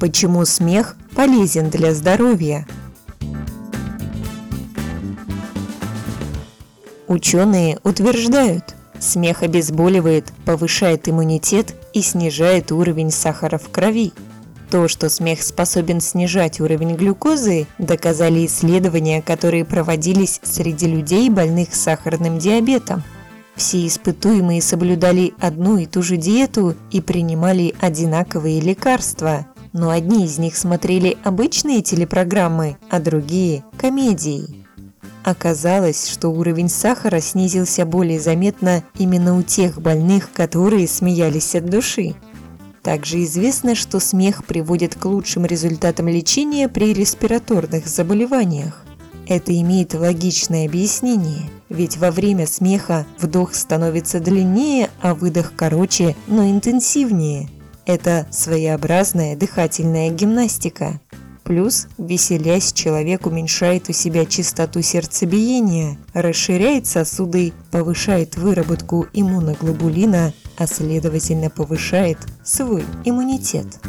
Почему смех полезен для здоровья? Ученые утверждают, смех обезболивает, повышает иммунитет и снижает уровень сахара в крови. То, что смех способен снижать уровень глюкозы, доказали исследования, которые проводились среди людей, больных сахарным диабетом. Все испытуемые соблюдали одну и ту же диету и принимали одинаковые лекарства, но одни из них смотрели обычные телепрограммы, а другие – комедии. Оказалось, что уровень сахара снизился более заметно именно у тех больных, которые смеялись от души. Также известно, что смех приводит к лучшим результатам лечения при респираторных заболеваниях. Это имеет логичное объяснение, ведь во время смеха вдох становится длиннее, а выдох короче, но интенсивнее. Это своеобразная дыхательная гимнастика. Плюс, веселясь, человек уменьшает у себя частоту сердцебиения, расширяет сосуды, повышает выработку иммуноглобулина, а следовательно повышает свой иммунитет.